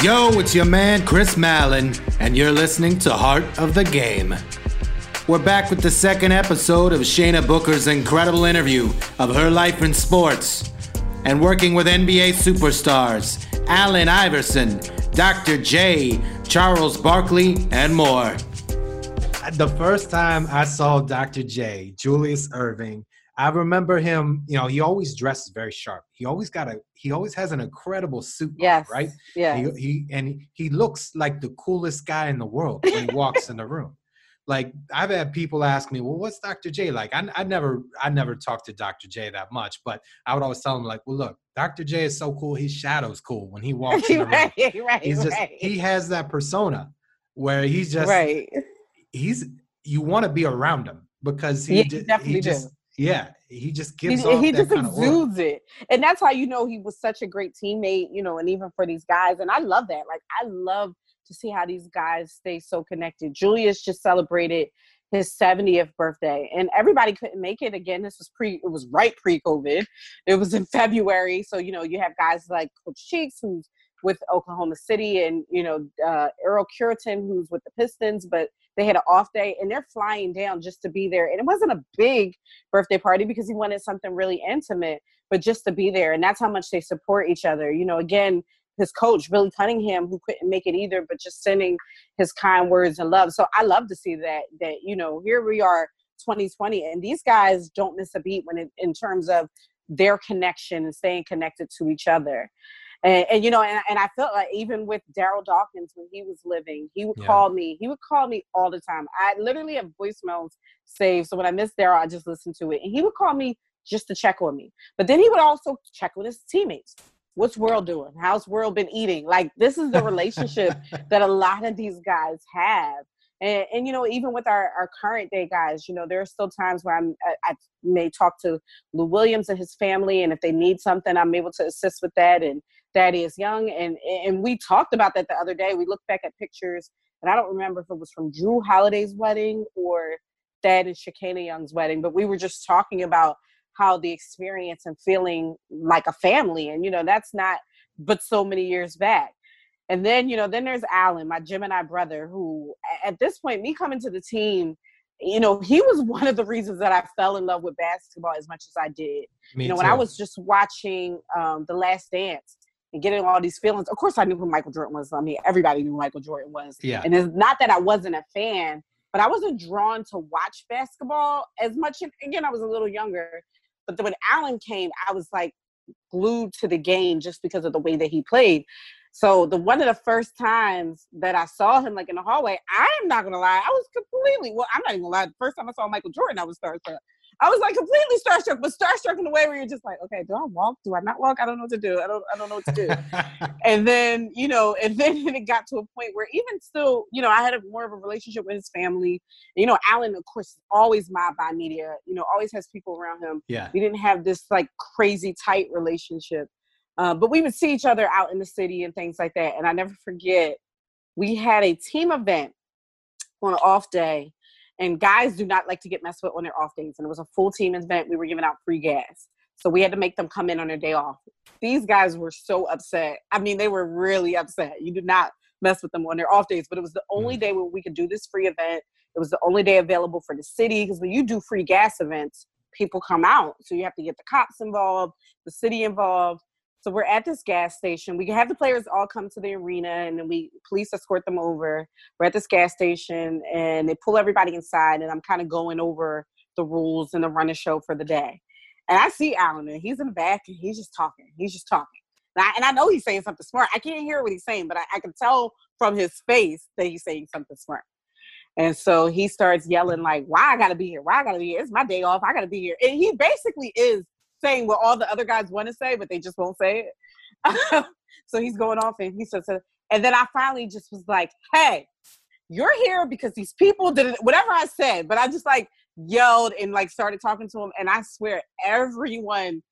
Yo, it's your man Chris Mallon, and you're listening to Heart of the Game. We're back with the second episode of Shayna Booker's incredible interview of her life in sports and working with NBA superstars Allen Iverson, Dr. J, Charles Barkley, and more. The first time I saw Dr. J, Julius Erving, I remember him, you know, he always dresses very sharp. He always got a he always has an incredible suit, yes, on, right? Yeah. He, he and he looks like the coolest guy in the world when he walks in the room. Like I've had people ask me, "Well, what's Dr. J like?" I, I never I never talked to Dr. J that much, but I would always tell him like, "Well, look, Dr. J is so cool. His shadow's cool when he walks in the room. right, right, he's just right. he has that persona where he's just right. he's you want to be around him because he, Yeah, definitely he do. Yeah he just he, gives he that just exudes it. And that's how you know he was such a great teammate you know and even for these guys. And i love that. Like i love to see how these guys stay so connected. Julius just celebrated his 70th birthday and everybody couldn't make it. Again this was pre it was right pre-covid. It was in february. So you know you have guys like coach cheeks who's with oklahoma city and you know uh earl cureton who's with the pistons but they had an off day and they're flying down just to be there. And it wasn't a big birthday party because he wanted something really intimate but just to be there. And that's how much they support each other. You know again his coach billy cunningham who couldn't make it either but just sending his kind words and love. So i love to see that that you know here we are 2020 and these guys don't miss a beat when it in terms of their connection and staying connected to each other and, and you know and, and i felt like even with daryl dawkins when he was living he would Yeah. call me he would call me all the time. I literally have voicemails saved so when i miss daryl i just listen to it. And he would call me just to check on me. But then he would also check with his teammates. What's world doing? How's world been eating? Like this is the relationship that a lot of these guys have. And, and you know even with our, our current day guys you know there are still times where i'm I, I may talk to lou williams and his family and if they need something i'm able to assist with that. And thaddeus young and and we talked about that the other day. We looked back at pictures and i don't remember if it was from jrue holiday's wedding or thad and Shekinah young's wedding but we were just talking about how the experience and feeling like a family and you know that's not but so many years back. And then, you know, then there's Allen, my Gemini brother, who at this point, me coming to the team, you know, he was one of the reasons that I fell in love with basketball as much as I did. Me you know, when I was just watching um, The Last Dance and getting all these feelings, of course, I knew who Michael Jordan was. I mean, everybody knew who Michael Jordan was. yeah And it's not that I wasn't a fan, but I wasn't drawn to watch basketball as much. And again, I was a little younger. But then when Allen came, I was like glued to the game just because of the way that he played. So the one of the first times that I saw him like in the hallway, I'm not gonna lie, I was completely well, I'm not even gonna lie. The first time I saw Michael Jordan, I was starstruck. I was like completely starstruck, but starstruck in a way where you're just like, okay, do I walk? Do I not walk? I don't know what to do. I don't I don't know what to do and then you know and then it got to a point where even still you know i had a more of a relationship with his family you know allen of course is always mobbed by media you know always has people around him yeah we didn't have this like crazy tight relationship uh, but we would see each other out in the city and things like that and i never forget we had a team event on an off day and guys do not like to get messed with on their off days and it was a full team event we were giving out free gas so we had to make them come in on their day off these guys were so upset. I mean, they were really upset. You do not mess with them on their off days, but it was the only mm. day where we could do this free event. It was the only day available for the city because when you do free gas events, people come out. So you have to get the cops involved, the city involved. So we're at this gas station. We have the players all come to the arena and then we police escort them over. We're at this gas station and they pull everybody inside and I'm kind of going over the rules and the running show for the day. And I see Allen, and he's in the back, and he's just talking. He's just talking. And I, and I know he's saying something smart. I can't hear what he's saying, but I, I can tell from his face that he's saying something smart. And so he starts yelling like, "Why I gotta be here? Why I gotta be here? It's my day off. I gotta be here." And he basically is saying what all the other guys want to say, but they just won't say it. so he's going off, and he says, and then I finally just was like, "Hey, you're here because these people did whatever I said." But I just like yelled and like started talking to him, and I swear everyone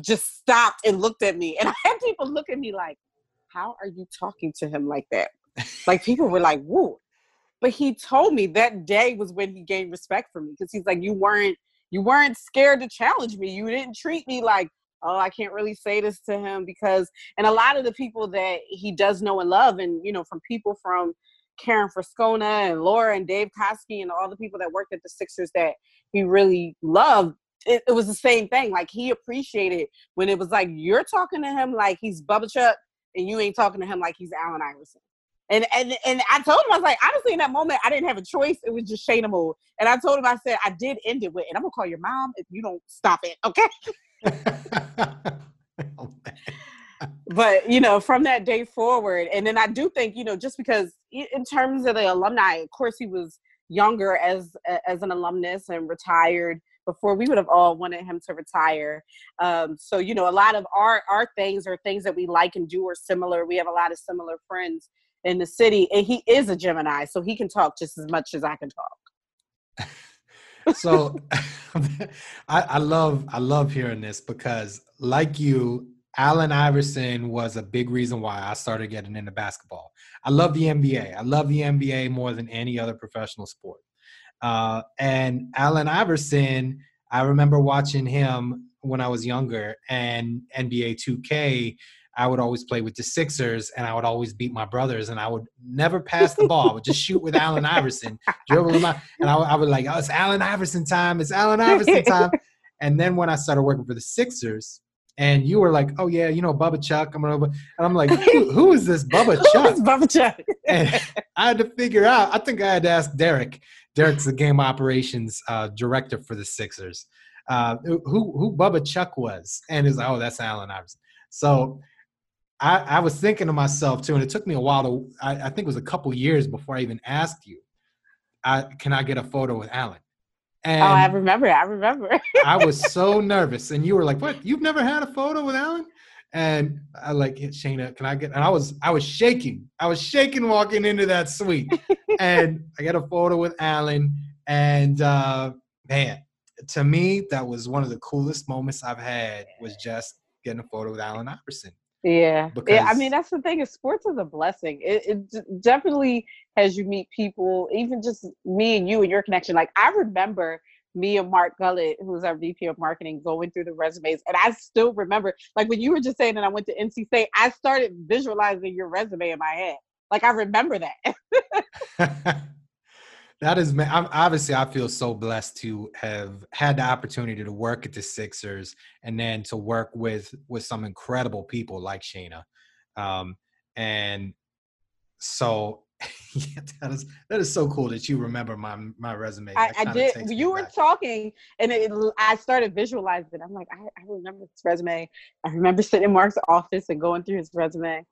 just stopped and looked at me, and I had people look at me like, "How are you talking to him like that?" like people were like, "Whoa." But he told me that day was when he gained respect for me because he's like, you weren't you weren't scared to challenge me. You didn't treat me like oh, I can't really say this to him because, and a lot of the people that he does know and love, and you know, from people from Karen Frascona and Laura and Dave Coskey and all the people that worked at the Sixers that he really loved. It, it was the same thing. Like he appreciated when it was like you're talking to him like he's Bubba Chuck, and you ain't talking to him like he's Allen Iverson. And and and I told him I was like, honestly, in that moment, I didn't have a choice. It was just Shayna mode. And I told him I said I did end it with, and I'm gonna call your mom if you don't stop it, okay? oh, but you know, from that day forward, and then I do think you know, just because in terms of the alumni, of course, he was younger as as an alumnus and retired before we would have all wanted him to retire. Um, so you know, a lot of our our things are things that we like and do are similar. We have a lot of similar friends in the city, and he is a Gemini, so he can talk just as much as I can talk. so I, I love I love hearing this because like you, Allen Iverson was a big reason why I started getting into basketball. I love the NBA. I love the NBA more than any other professional sport. Uh, and Allen Iverson, I remember watching him when I was younger, and NBA 2K I would always play with the Sixers and I would always beat my brothers and I would never pass the ball. I would just shoot with Allen Iverson, dribble him out. And I, I would like, oh, it's Allen Iverson time. It's Allen Iverson time. and then when I started working for the Sixers, and you were like, "Oh yeah, you know Bubba Chuck." I'm gonna, and I'm like, who, "Who is this Bubba Chuck?" Bubba Chuck? and I had to figure out. I think I had to ask Derek. Derek's the game operations uh, director for the Sixers. Uh, who who Bubba Chuck was, and is like, oh that's Allen Iverson. So I, I, was thinking to myself too, and it took me a while to. I, I think it was a couple years before I even asked you. I, can I get a photo with Allen? And oh, I remember. I remember. I was so nervous, and you were like, "What? You've never had a photo with Allen?" And I like, Shayna, can I get? And I was, I was shaking. I was shaking walking into that suite, and I got a photo with Allen. And uh, man, to me, that was one of the coolest moments I've had. Was just getting a photo with Allen Iverson. Yeah. Because... yeah. I mean, that's the thing is sports is a blessing. It, it definitely has you meet people, even just me and you and your connection. Like I remember me and Mark Gullett, who's our VP of marketing, going through the resumes. And I still remember, like when you were just saying that I went to NC State, I started visualizing your resume in my head. Like I remember that. that is I'm, obviously i feel so blessed to have had the opportunity to work at the sixers and then to work with with some incredible people like shayna um, and so yeah, that is that is so cool that you remember my my resume. I, I did. You were back. talking, and it, I started visualizing. I'm like, I, I remember this resume. I remember sitting in Mark's office and going through his resume.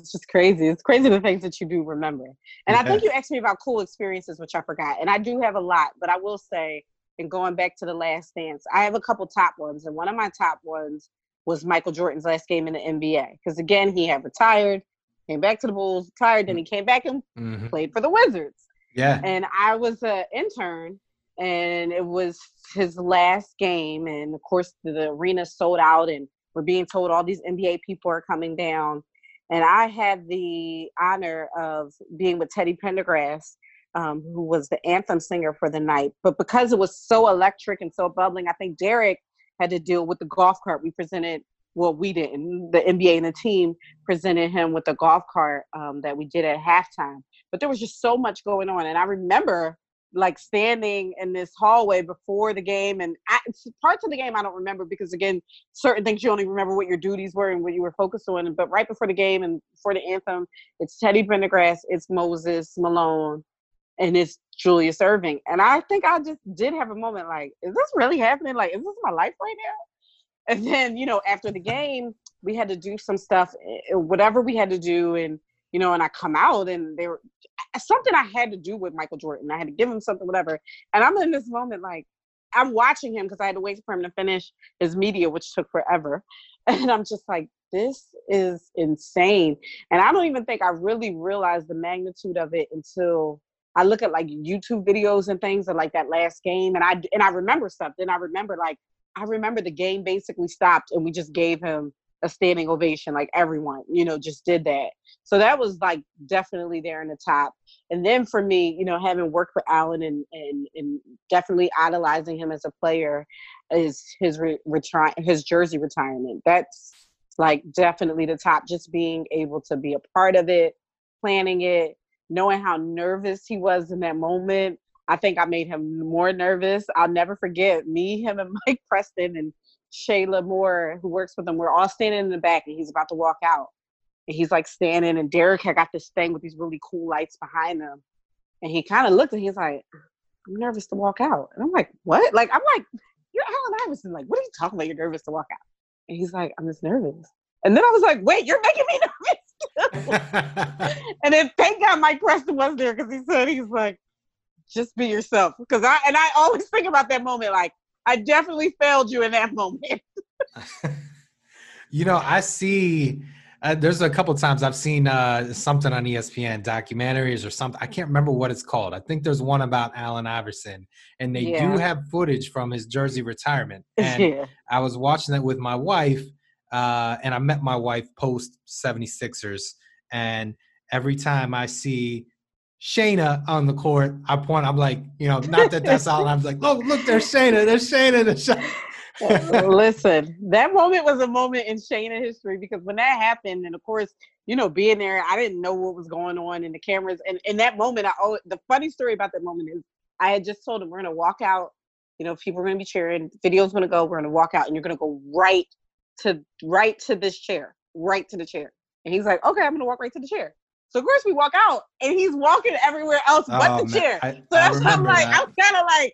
It's just crazy. It's crazy the things that you do remember. And yeah. I think you asked me about cool experiences, which I forgot. And I do have a lot, but I will say, and going back to the last dance, I have a couple top ones. And one of my top ones was Michael Jordan's last game in the NBA. Because again, he had retired, came back to the Bulls, retired, then he came back and mm-hmm. played for the Wizards. Yeah. And I was an intern and it was his last game. And of course, the arena sold out and we're being told all these NBA people are coming down and I had the honor of being with Teddy Pendergrass, um, who was the anthem singer for the night. But because it was so electric and so bubbling, I think Derek had to deal with the golf cart. We presented, well, we didn't. The NBA and the team presented him with the golf cart um, that we did at halftime. But there was just so much going on. And I remember like standing in this hallway before the game and parts of the game i don't remember because again certain things you only remember what your duties were and what you were focused on but right before the game and for the anthem it's teddy pendergrass it's moses malone and it's julius Erving and i think i just did have a moment like is this really happening? Like is this my life right now? And then you know after the game we had to do some stuff eh, whatever we had to do and you know, and I come out and they were something I had to do with Michael Jordan. I had to give him something, whatever. And I'm in this moment like I'm watching him because I had to wait for him to finish his media, which took forever. And I'm just like, this is insane. And I don't even think I really realized the magnitude of it until I look at like YouTube videos and things of like that last game. And I and I remember stuff. something. I remember like I remember the game basically stopped and we just gave him a standing ovation. Like everyone, you know, just did that. So that was like definitely there in the top. And then for me, you know, having worked with Allen and and, and definitely idolizing him as a player is his re- retire his jersey retirement. That's like definitely the top. Just being able to be a part of it, planning it, knowing how nervous he was in that moment. I think I made him more nervous. I'll never forget me, him, and Mike Preston and Shayla Moore, who works with him. We're all standing in the back, and he's about to walk out. And he's like standing, and Derek had got this thing with these really cool lights behind him. And he kind of looked and he's like, I'm nervous to walk out. And I'm like, what? Like, I'm like, you're Allen Iverson. Like, what are you talking about? You're nervous to walk out. And he's like, I'm just nervous. And then I was like, wait, you're making me nervous. and then thank God Mike Preston was there because he said he's like, just be yourself. Because I and I always think about that moment, like, I definitely failed you in that moment. you know, I see uh, there's a couple times I've seen uh, something on ESPN, documentaries or something. I can't remember what it's called. I think there's one about Allen Iverson, and they yeah. do have footage from his jersey retirement. And yeah. I was watching that with my wife, uh, and I met my wife post 76ers. And every time I see Shayna on the court, I point. I'm like, you know, not that that's all. I'm like, look, look, there's Shayna. There's Shayna. There's Shayna. Listen, that moment was a moment in Shayna history because when that happened, and of course, you know, being there, I didn't know what was going on in the cameras. And in that moment, I oh, the funny story about that moment is I had just told him we're gonna walk out. You know, people are gonna be cheering. Video's gonna go. We're gonna walk out, and you're gonna go right to right to this chair, right to the chair. And he's like, okay, I'm gonna walk right to the chair. So of course we walk out, and he's walking everywhere else but oh, the man. chair. I, so that's why I'm like, that. I'm kind of like,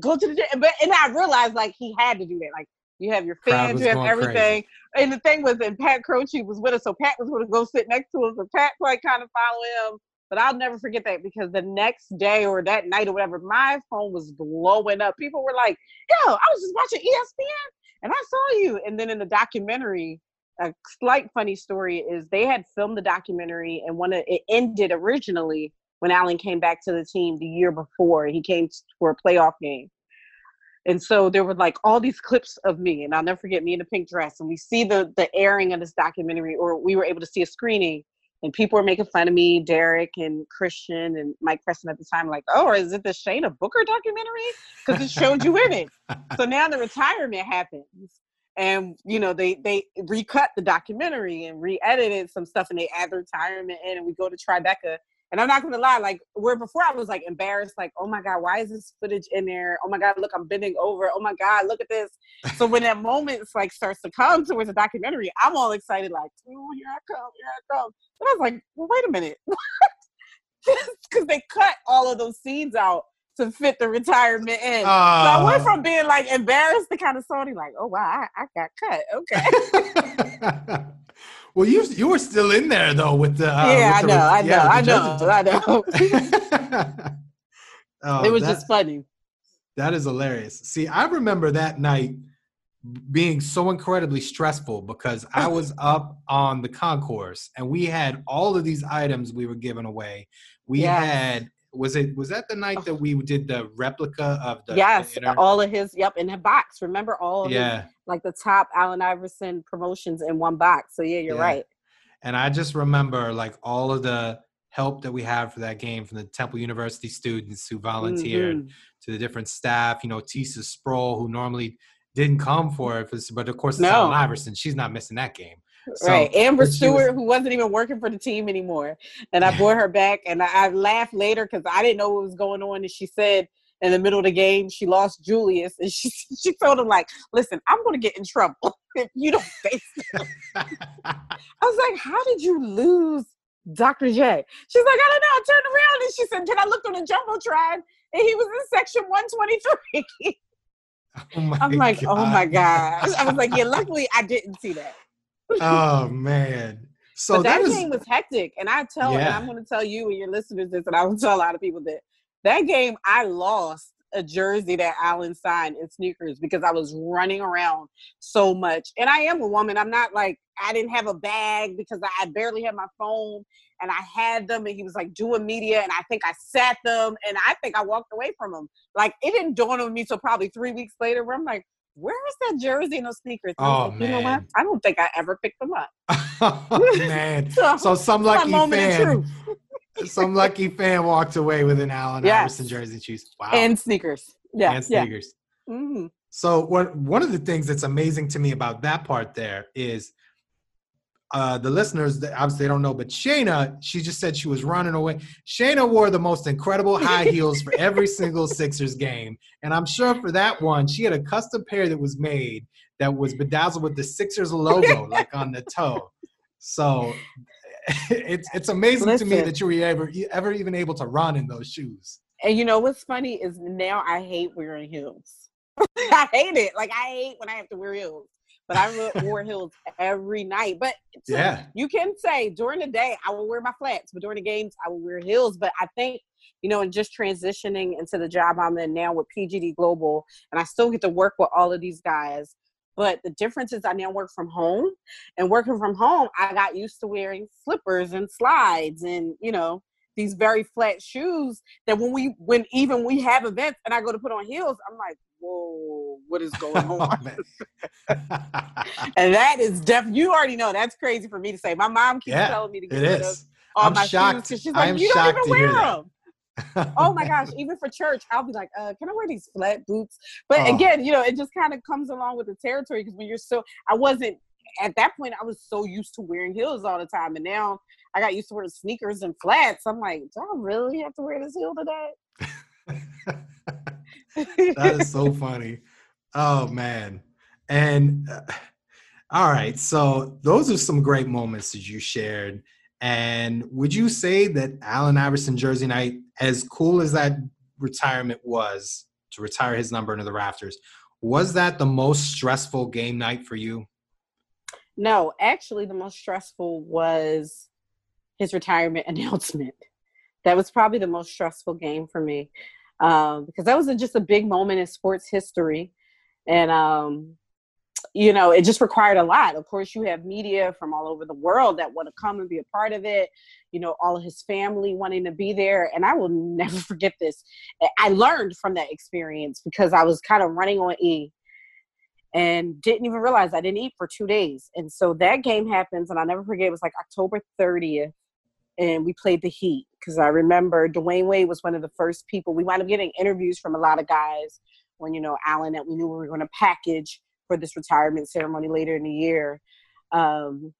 go to the gym. But and I realized like he had to do that. Like you have your fans, you have everything. Crazy. And the thing was, and Pat Croce was with us, so Pat was going to go sit next to us, and Pat like kind of follow him. But I'll never forget that because the next day or that night or whatever, my phone was blowing up. People were like, "Yo, I was just watching ESPN and I saw you." And then in the documentary, a slight funny story is they had filmed the documentary, and when it ended originally when Allen came back to the team the year before. He came for a playoff game. And so there were like all these clips of me, and I'll never forget me in a pink dress. And we see the the airing of this documentary, or we were able to see a screening, and people were making fun of me, Derek and Christian and Mike Preston at the time, like, oh, is it the Shayna Booker documentary? Because it showed you in it. so now the retirement happens. And you know, they they recut the documentary and re-edited some stuff and they add the retirement in and we go to Tribeca and I'm not gonna lie, like where before I was like embarrassed, like, oh my God, why is this footage in there? Oh my God, look, I'm bending over. Oh my God, look at this. so when that moment like starts to come towards the documentary, I'm all excited, like, oh here I come, here I come. and I was like, well, wait a minute. Because they cut all of those scenes out to fit the retirement in. Uh, so I went from being like embarrassed to kind of salty, like, oh wow, I, I got cut. Okay. Well, you you were still in there though with the uh, yeah, with the, I, know, yeah, I know, I know, I know. oh, it was that, just funny. That is hilarious. See, I remember that night being so incredibly stressful because I was up on the concourse and we had all of these items we were giving away. We yes. had was it was that the night that we did the replica of the yes the all of his yep in a box. Remember all yeah his, like the top allen iverson promotions in one box. So yeah you're yeah. right. And i just remember like all of the help that we had for that game from the temple university students who volunteered mm-hmm. to the different staff you know tisa sproul who normally didn't come for it but of course it's no. allen iverson. She's not missing that game so, right. Amber Stewart, was, who wasn't even working for the team anymore. And I brought her back and I, I laughed later because I didn't know what was going on. And she said in the middle of the game, she lost Julius. And she, she told him, like, listen, I'm going to get in trouble if you don't face him. I was like, how did you lose Dr. J? She's like, I don't know. I turned around and she said, then I looked on the Jumbotron and he was in section 123. Oh I'm like, God. oh my God. I was like, yeah, luckily I didn't see that oh man. So but that, that is, game was hectic. And I tell yeah. and I'm gonna tell you and your listeners this, and I will tell a lot of people that that game I lost a jersey that Allen signed in sneakers because I was running around so much. And I am a woman. I'm not like I didn't have a bag because I barely had my phone and I had them and he was like doing media and I think I sat them and I think I walked away from him. Like it didn't dawn on me till probably three weeks later where I'm like, where's that jersey and those sneakers? Oh like, You know what? I don't think I ever picked them up. oh, man. So, So some lucky fan, some lucky fan walked away with an Allen Yes. Iverson jersey. Choose wow. And sneakers. Yeah. and yeah. sneakers. Mhm. So what one of the things that's amazing to me about that part there is uh the listeners obviously they don't know, but Shayna, she just said she was running away. Shayna wore the most incredible high heels for every single Sixers game. And I'm sure for that one, she had a custom pair that was made that was bedazzled with the Sixers logo, like on the toe. So it's it's amazing to me that you were ever ever even able to run in those shoes. And you know what's funny is now I hate wearing heels. I hate it. Like I hate when I have to wear heels. But I wore heels every night. But so Yeah. you can say during the day I will wear my flats, but during the games I will wear heels. But I think you know, and just transitioning into the job I'm in now with PGD Global, and I still get to work with all of these guys. But the difference is I now work from home, and working from home, I got used to wearing slippers and slides, and you know these very flat shoes that when we when even we have events and I go to put on heels, I'm like, whoa, what is going on? and that is def. You already know that's crazy for me to say. My mom keeps Yeah, telling me to get rid of all I'm my shocked. shoes because she's like, you don't even wear them. oh my gosh, even for church, I'll be like, uh, can I wear these flat boots? But Oh. again, you know, it just kind of comes along with the territory because when you're so, I wasn't at that point. I was so used to wearing heels all the time, and now I got used to wearing sneakers and flats. I'm like, do I really have to wear this heel today? that is so funny. Oh man. And uh, all right, so those are some great moments that you shared. And would you say that Allen Iverson Jersey Night, as cool as that retirement was to retire his number into the rafters, was that the most stressful game night for you? No, actually, the most stressful was his retirement announcement. That was probably the most stressful game for me um, because that was just a big moment in sports history. And, um, you know, it just required a lot. Of course, you have media from all over the world that want to come and be a part of it, you know, all of his family wanting to be there. And I will never forget this. I learned from that experience because I was kind of running on E and didn't even realize I didn't eat for two days. And so that game happens, and I'll never forget. It was like October 30th, and we played the Heat because I remember Dwyane Wade was one of the first people. We wound up getting interviews from a lot of guys when you know Allen that we knew we were going to package for this retirement ceremony later in the year. Um,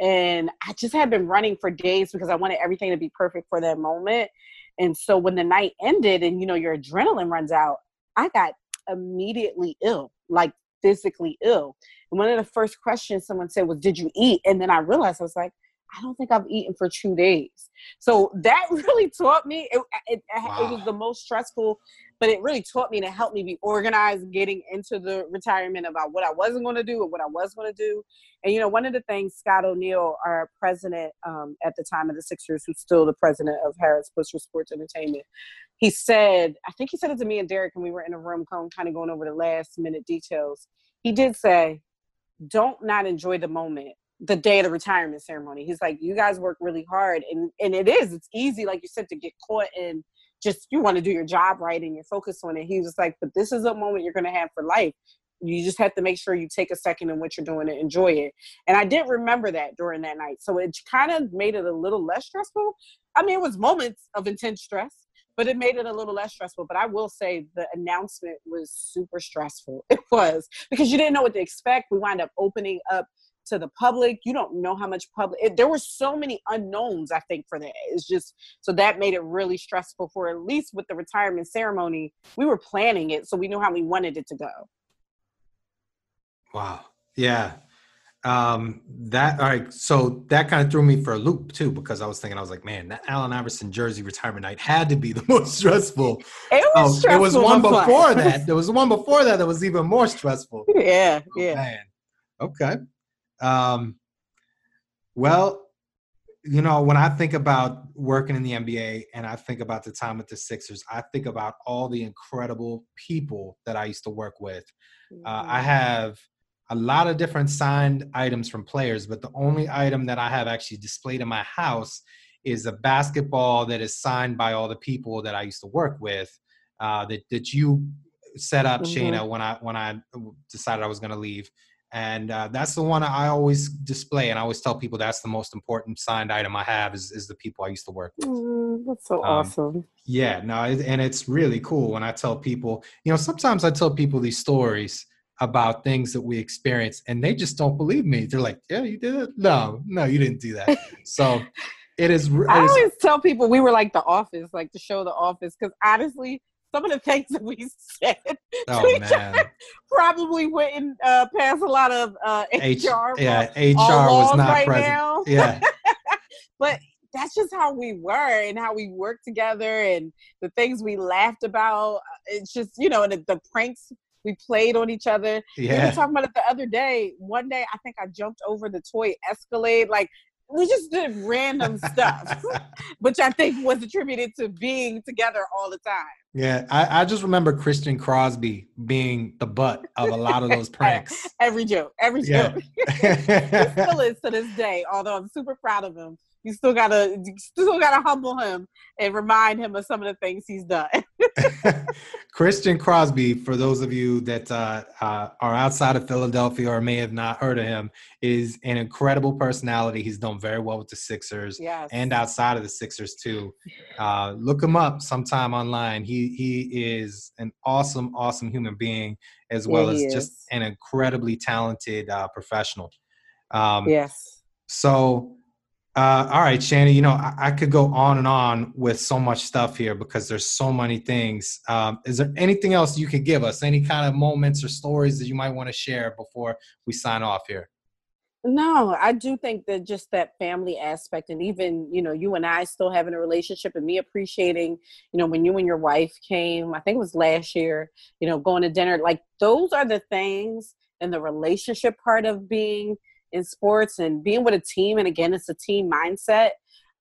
and I just had been running for days because I wanted everything to be perfect for that moment. And so when the night ended, and you know your adrenaline runs out, I got immediately ill, like physically ill. And one of the first questions someone said was, Did you eat? And then I realized I was like, I don't think I've eaten for two days. So that really taught me. It, it, it was the most stressful, but it really taught me to help me be organized getting into the retirement about what I wasn't going to do and what I was going to do. And, you know, one of the things Scott O'Neill, our president um, at the time of the Sixers, who's still the president of Harris Blitzer Sports Entertainment, he said, I think he said it to me and Derek when we were in a room kind of going over the last minute details. He did say, don't not enjoy the moment the day of the retirement ceremony. He's like, you guys work really hard, and and it is. It's easy, like you said, to get caught in just you want to do your job right and you're focused on it. He was like, but this is a moment you're going to have for life. You just have to make sure you take a second in what you're doing and enjoy it. And I did remember that during that night, so it kind of made it a little less stressful. I mean, it was moments of intense stress. But it made it a little less stressful. But I will say the announcement was super stressful. It was because you didn't know what to expect. We wind up opening up to the public. You don't know how much public. It, there were so many unknowns. I think for that, it's just so that made it really stressful. For at least with the retirement ceremony, we were planning it, so we knew how we wanted it to go. Wow. Yeah. Um, that all right. So that kind of threw me for a loop too, because I was thinking, I was like, man, that Allen Iverson jersey retirement night had to be the most stressful. It was Oh, stressful. there was one fun. before that. There was one before that that was even more stressful. yeah, Oh, yeah. Man. Okay. Um, well, you know, when I think about working in the NBA and I think about the time with the Sixers, I think about all the incredible people that I used to work with. Uh, I have a lot of different signed items from players, but the only item that I have actually displayed in my house is a basketball that is signed by all the people that I used to work with. Uh, that that you set up Mhm. Shayna when I when I decided I was going to leave, and uh, that's the one I always display, and I always tell people that's the most important signed item I have is is the people I used to work with. Mm, that's so Um, awesome. Yeah, no, it- and it's really cool when I tell people. You know, sometimes I tell people these stories about things that we experienced, and they just don't believe me. They're like, "Yeah, you did it." No, no, you didn't do that. so it is. It I is always tell people we were like the office, like the show The Office, because honestly, some of the things that we said oh man, probably wouldn't uh, pass a lot of uh, H, HR. yeah, HR was not right present. now. Yeah, but that's just how we were and how we worked together and the things we laughed about. Uh, It's just, you know, the, the pranks we played on each other. Yeah. We were talking about it the other day. One day, I think I jumped over the toy Escalade. Like, we just did random stuff, which I think was attributed to being together all the time. Yeah, I, I just remember Christian Crosby being the butt of a lot of those pranks. Every joke, every Yeah. joke. he still is to this day. Although I'm super proud of him, you still gotta, you still gotta humble him and remind him of some of the things he's done. Christian Crosby, for those of you that uh, uh, are outside of Philadelphia or may have not heard of him, is an incredible personality. He's done very well with the Sixers yes. and outside of the Sixers too. Uh, look him up sometime online. He he is an awesome, awesome human being as well Yeah, as just is. an incredibly talented uh, professional. Um, yes. so, uh, all right, Shannon, you know, I, I could go on and on with so much stuff here because there's so many things. Um, is there anything else you could give us? Any kind of moments or stories that you might want to share before we sign off here? No, I do think that just that family aspect, and even you know, you and I still having a relationship, and me appreciating, you know, when you and your wife came, I think it was last year, you know, going to dinner, like those are the things and the relationship part of being in sports and being with a team. And again, it's a team mindset.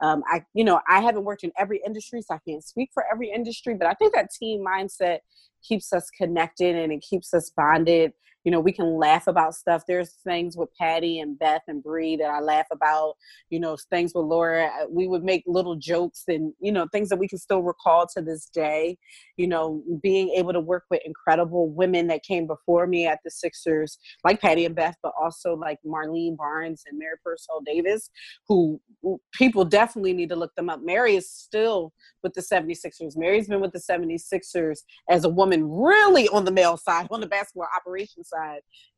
Um, I, you know, I haven't worked in every industry, so I can't speak for every industry, but I think that team mindset keeps us connected and it keeps us bonded you know we can laugh about stuff. There's things with patty and beth and Bree that i laugh about you know things with laura. Uh, we would make little jokes and you know things that we can still recall to this day you know being able to work with incredible women that came before me at the sixers like patty and beth but also like marlene barnes and mary purcell davis who who people definitely need to look them up. Mary is still with the 76ers mary's been with the 76ers as a woman really on the male side on the basketball operations side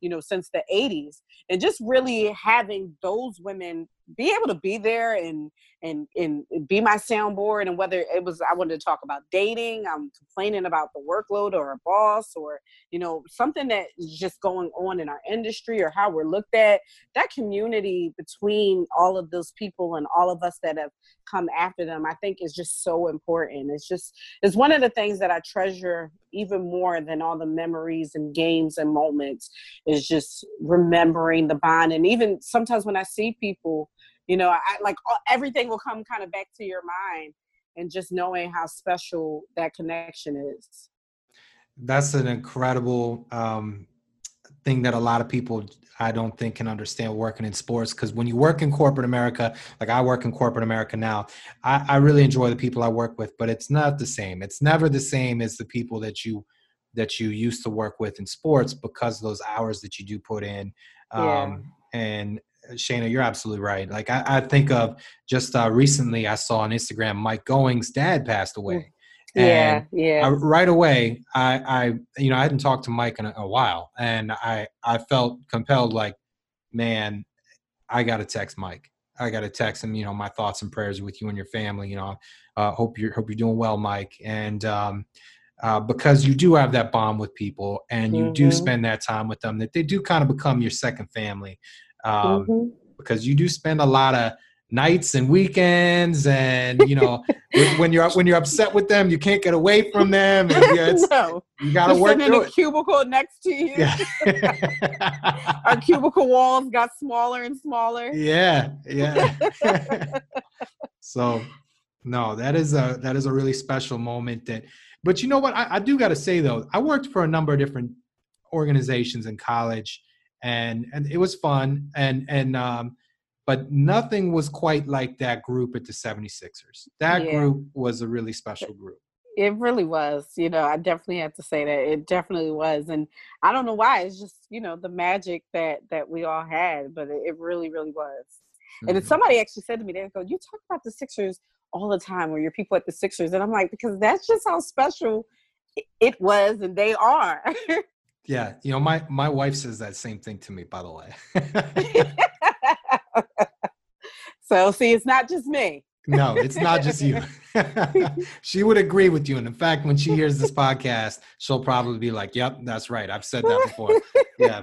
you know since the 80s and just really having those women be able to be there and and and be my soundboard and whether it was i wanted to talk about dating i'm complaining about the workload or a boss or you know something that is just going on in our industry or how we're looked at that community between all of those people and all of us that have come after them i think is just so important. It's just it's one of the things that i treasure even more than all the memories and games and moments is just remembering the bond. And even sometimes when i see people you know i like all- everything will come kind of back to your mind and just knowing how special that connection is That's an incredible um, thing that a lot of people I don't think can understand working in sports because when you work in corporate America, like I work in corporate America now, I, I really enjoy the people I work with, but it's not the same. It's never the same as the people that you that you used to work with in sports because of those hours that you do put in. Yeah. Um, and Shayna, you're absolutely right. Like I, I think of just uh, recently, I saw on Instagram Mike Going's dad passed away. yeah yeah I, right away, I, I, you know, I hadn't talked to Mike in a, a while, and I, I felt compelled, like, man, I got to text Mike. I got to text him. You know, my thoughts and prayers with you and your family. You know, uh, hope you're hope you're doing well, Mike. And um, uh, because you do have that bond with people, and you do Mhm. spend that time with them, that they do kind of become your second family. Um, Mhm. because you do spend a lot of nights and weekends and you know when- you're when you're upset with them you can't get away from them and yeah, it's, no. you got to We're work in a it. cubicle next to you. Yeah. Our cubicle walls got smaller and smaller. Yeah yeah. So no that is a that is a really special moment that but you know what? I, I do got to say though i worked for a number of different organizations in college and and it was fun and and um but nothing was quite like that group at the 76ers that Yeah. group was a really special group It really was. You know, I definitely have to say that it definitely was, and I don't know why. It's just you know the magic that that we all had, but it, really, really was. Mm-hmm. And then somebody actually said to me, "They go, you talk about the Sixers all the time, or your people at the Sixers," and I'm like, because that's just how special it was, and they are. yeah, you know, my my wife says that same thing to me. By the way. so see, it's not just me no, it's not just you. she would agree with you. And in fact, when she hears this podcast, she'll probably be like, Yep, that's right. I've said that before. Yeah.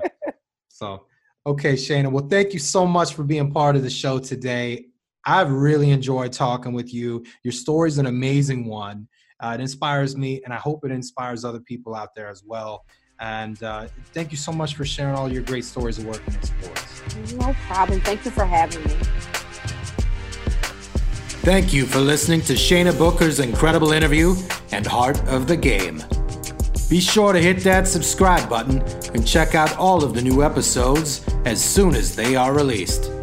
So, okay, Shayna. Well, thank you so much for being part of the show today. I've really enjoyed talking with you. Your story's an amazing one. Uh, it inspires me, and I hope it inspires other people out there as well. And uh, thank you so much for sharing all your great stories of working in sports. No problem. Thank you for having me. Thank you for listening to Shayna Booker's incredible interview and Heart of the Game. Be sure to hit that subscribe button and check out all of the new episodes as soon as they are released.